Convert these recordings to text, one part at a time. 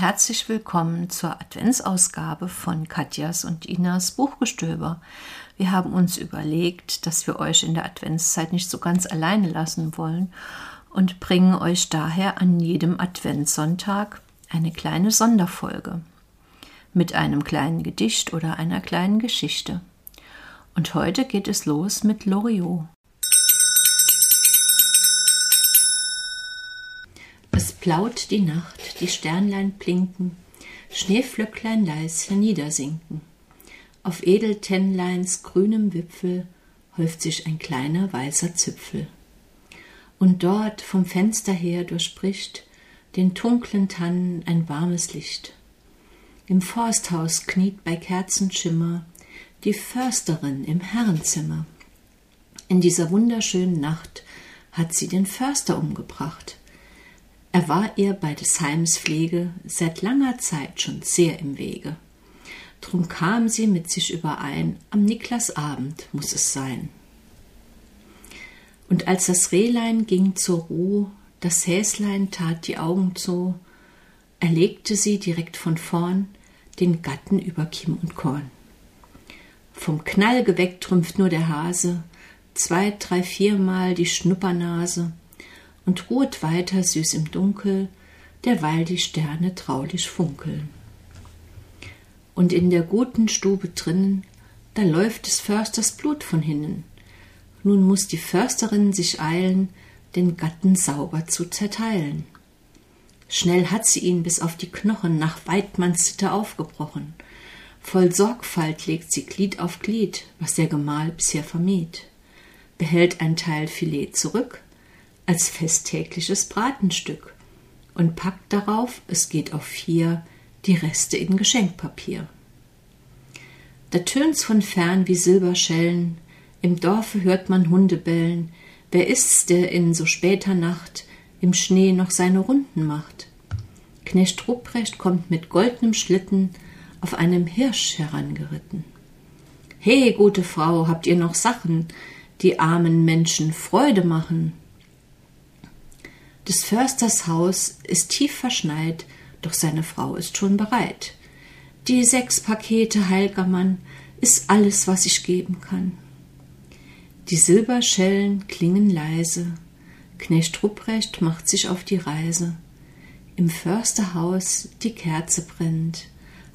herzlich willkommen zur Adventsausgabe von Katjas und Inas Buchgestöber. Wir haben uns überlegt, dass wir euch in der Adventszeit nicht so ganz alleine lassen wollen und bringen euch daher an jedem Adventssonntag eine kleine Sonderfolge mit einem kleinen Gedicht oder einer kleinen Geschichte. Und heute geht es los mit Loriot. Es blaut die Nacht, die Sternlein blinken, Schneeflöcklein leis herniedersinken. Auf Edeltennleins grünem Wipfel häuft sich ein kleiner weißer Zipfel. Und dort vom Fenster her durchbricht den dunklen Tannen ein warmes Licht. Im Forsthaus kniet bei Kerzenschimmer die Försterin im Herrenzimmer. In dieser wunderschönen Nacht hat sie den Förster umgebracht. Er war ihr bei des Heims Pflege seit langer Zeit schon sehr im Wege. Drum kam sie mit sich überein, am Niklasabend muss es sein. Und als das Rehlein ging zur Ruh, das Häslein tat die Augen zu, erlegte sie direkt von vorn den Gatten über Kim und Korn. Vom Knall geweckt trümpft nur der Hase, zwei, drei, viermal die Schnuppernase und ruhet weiter süß im Dunkel, derweil die Sterne traulich funkeln. Und in der guten Stube drinnen, da läuft des Försters Blut von hinnen, nun muss die Försterin sich eilen, den Gatten sauber zu zerteilen. Schnell hat sie ihn bis auf die Knochen nach Weidmanns Sitte aufgebrochen. Voll Sorgfalt legt sie Glied auf Glied, was der Gemahl bisher vermied. Behält ein Teil Filet zurück, als festtägliches Bratenstück, und packt darauf, es geht auf vier, die Reste in Geschenkpapier. Da tönt's von fern wie Silberschellen, im Dorfe hört man Hunde bellen. Wer ist's, der in so später Nacht im Schnee noch seine Runden macht? Knecht Rupprecht kommt mit goldnem Schlitten auf einem Hirsch herangeritten. He, gute Frau, habt ihr noch Sachen, die armen Menschen Freude machen? Des Försters Haus ist tief verschneit, doch seine Frau ist schon bereit. Die sechs Pakete, heilger Mann, ist alles, was ich geben kann. Die Silberschellen klingen leise, Knecht Rupprecht macht sich auf die Reise. Im Försterhaus die Kerze brennt,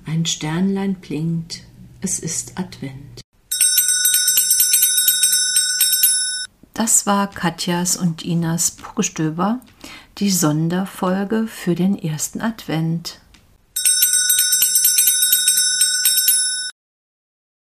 ein Sternlein blinkt, es ist Advent. Das war Katjas und Inas Buchgestöber, die Sonderfolge für den ersten Advent.